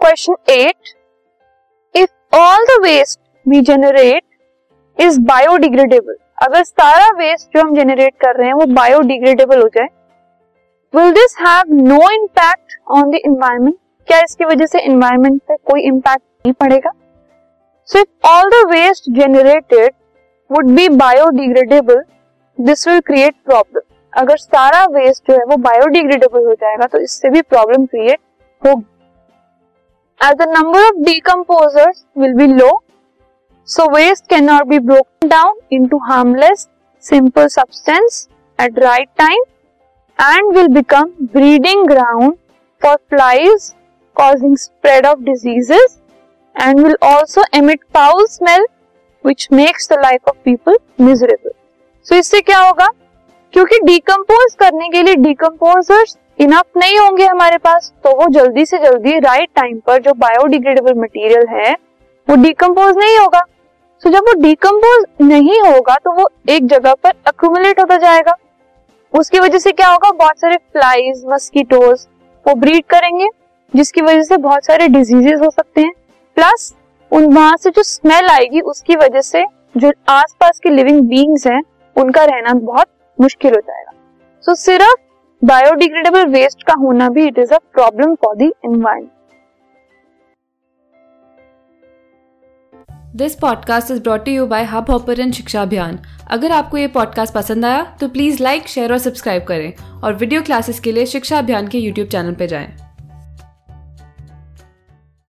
Question at if all the waste we generate is biodegradable अगर सारा waste जो हम जनरेट कर रहे हैं वो बायोडिग्रेडेबल हो जाए will this have no impact on the environment क्या इसकी वजह से इन्वायरमेंट पे कोई इम्पैक्ट नहीं पड़ेगा? So if all the waste generated would be biodegradable this will create problem अगर सारा वेस्ट जो है वो बायोडिग्रेडेबल हो जाएगा तो इससे भी प्रॉब्लम क्रिएट होगी। As the number of decomposers will be low so waste can not be broken down into harmless simple substance at right time and will become breeding ground for flies causing spread of diseases and will also emit foul smell, which makes the life of people miserable. So, इससे क्या होगा क्योंकि decompose करने के लिए decomposers enough नहीं होंगे हमारे पास तो वो जल्दी से जल्दी राइट टाइम पर जो बायोडिग्रेडेबल मटेरियल है वो डिकम्पोज नहीं होगा। सो so, जब वो डिकम्पोज नहीं होगा तो वो एक जगह पर अक्यूमुलेट होता जाएगा। उसकी वजह से क्या होगा? बहुत सारे फ्लाइज मस्कीटोज वो ब्रीड करेंगे जिसकी वजह से बहुत सारे डिजीजेस हो सकते हैं। प्लस उन वहाँ से जो स्मेल आएगी उसकी वजह से जो आसपास के लिविंग बींग्स हैं उनका रहना बहुत मुश्किल हो जाएगा। सो so, सिर्फ़ बायोडिग्रेडेबल वेस्ट का होना भी it is a problem for the environment this podcast is brought you by Hubhopper Shiksha Abhiyan अगर आपको ये पॉडकास्ट पसंद आया तो प्लीज़ लाइक शेयर और सब्सक्राइब करें और वीडियो क्लासेस के लिए शिक्षा अभियान के यूट्यूब चैनल पर जाएँ।